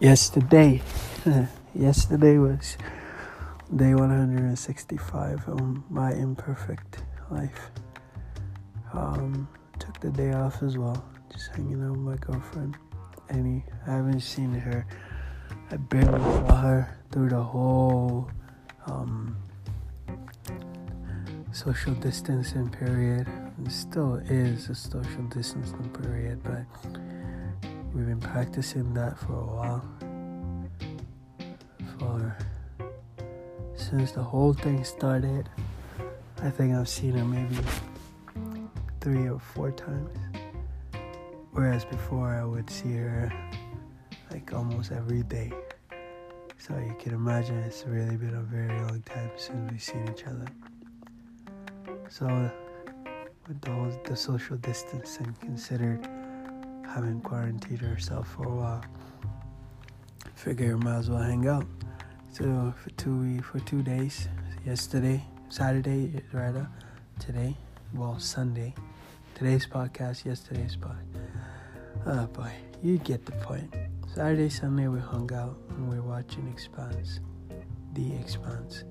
yesterday. yesterday was day 165 of my imperfect life. Um, took the day off as well, just hanging out with my girlfriend, Annie. I haven't seen her. I barely saw her through the whole um, social distancing period. It still is a social distancing period, but we've been practicing that for a while. For since the whole thing started, I think I've seen her maybe three or four times. Whereas before I would see her like almost every day. So you can imagine it's really been a very long time since we've seen each other. So with the, whole, the social distancing considered having quarantined herself for a while, figure might as well hang out. So for two for two days, yesterday, Saturday rather, today, well Sunday, today's podcast, yesterday's pod. Oh boy, you get the point. Saturday, Sunday we hung out and we are watching Expanse, The Expanse.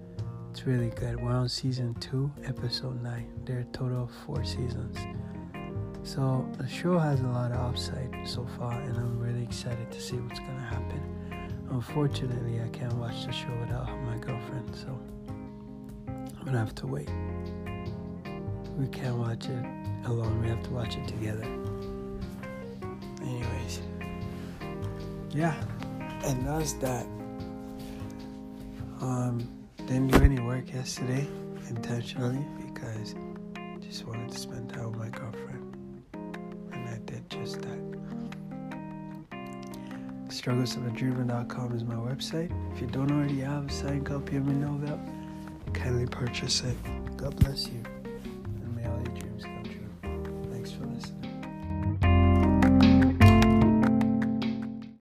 It's really good. We're on season two, episode nine. There are total of four seasons. So the show has a lot of upside so far, and I'm really excited to see what's gonna happen. Unfortunately, I can't watch the show without my girlfriend, so I'm gonna have to wait. We can't watch it alone. We have to watch it together. Anyways, yeah, and that's that. Um, didn't do any work yesterday intentionally because I just wanted to spend time with my girlfriend. Just that. Strugglesofadreamer.com is my website. If you don't already have a signed copy of my novel, kindly purchase it. God bless you.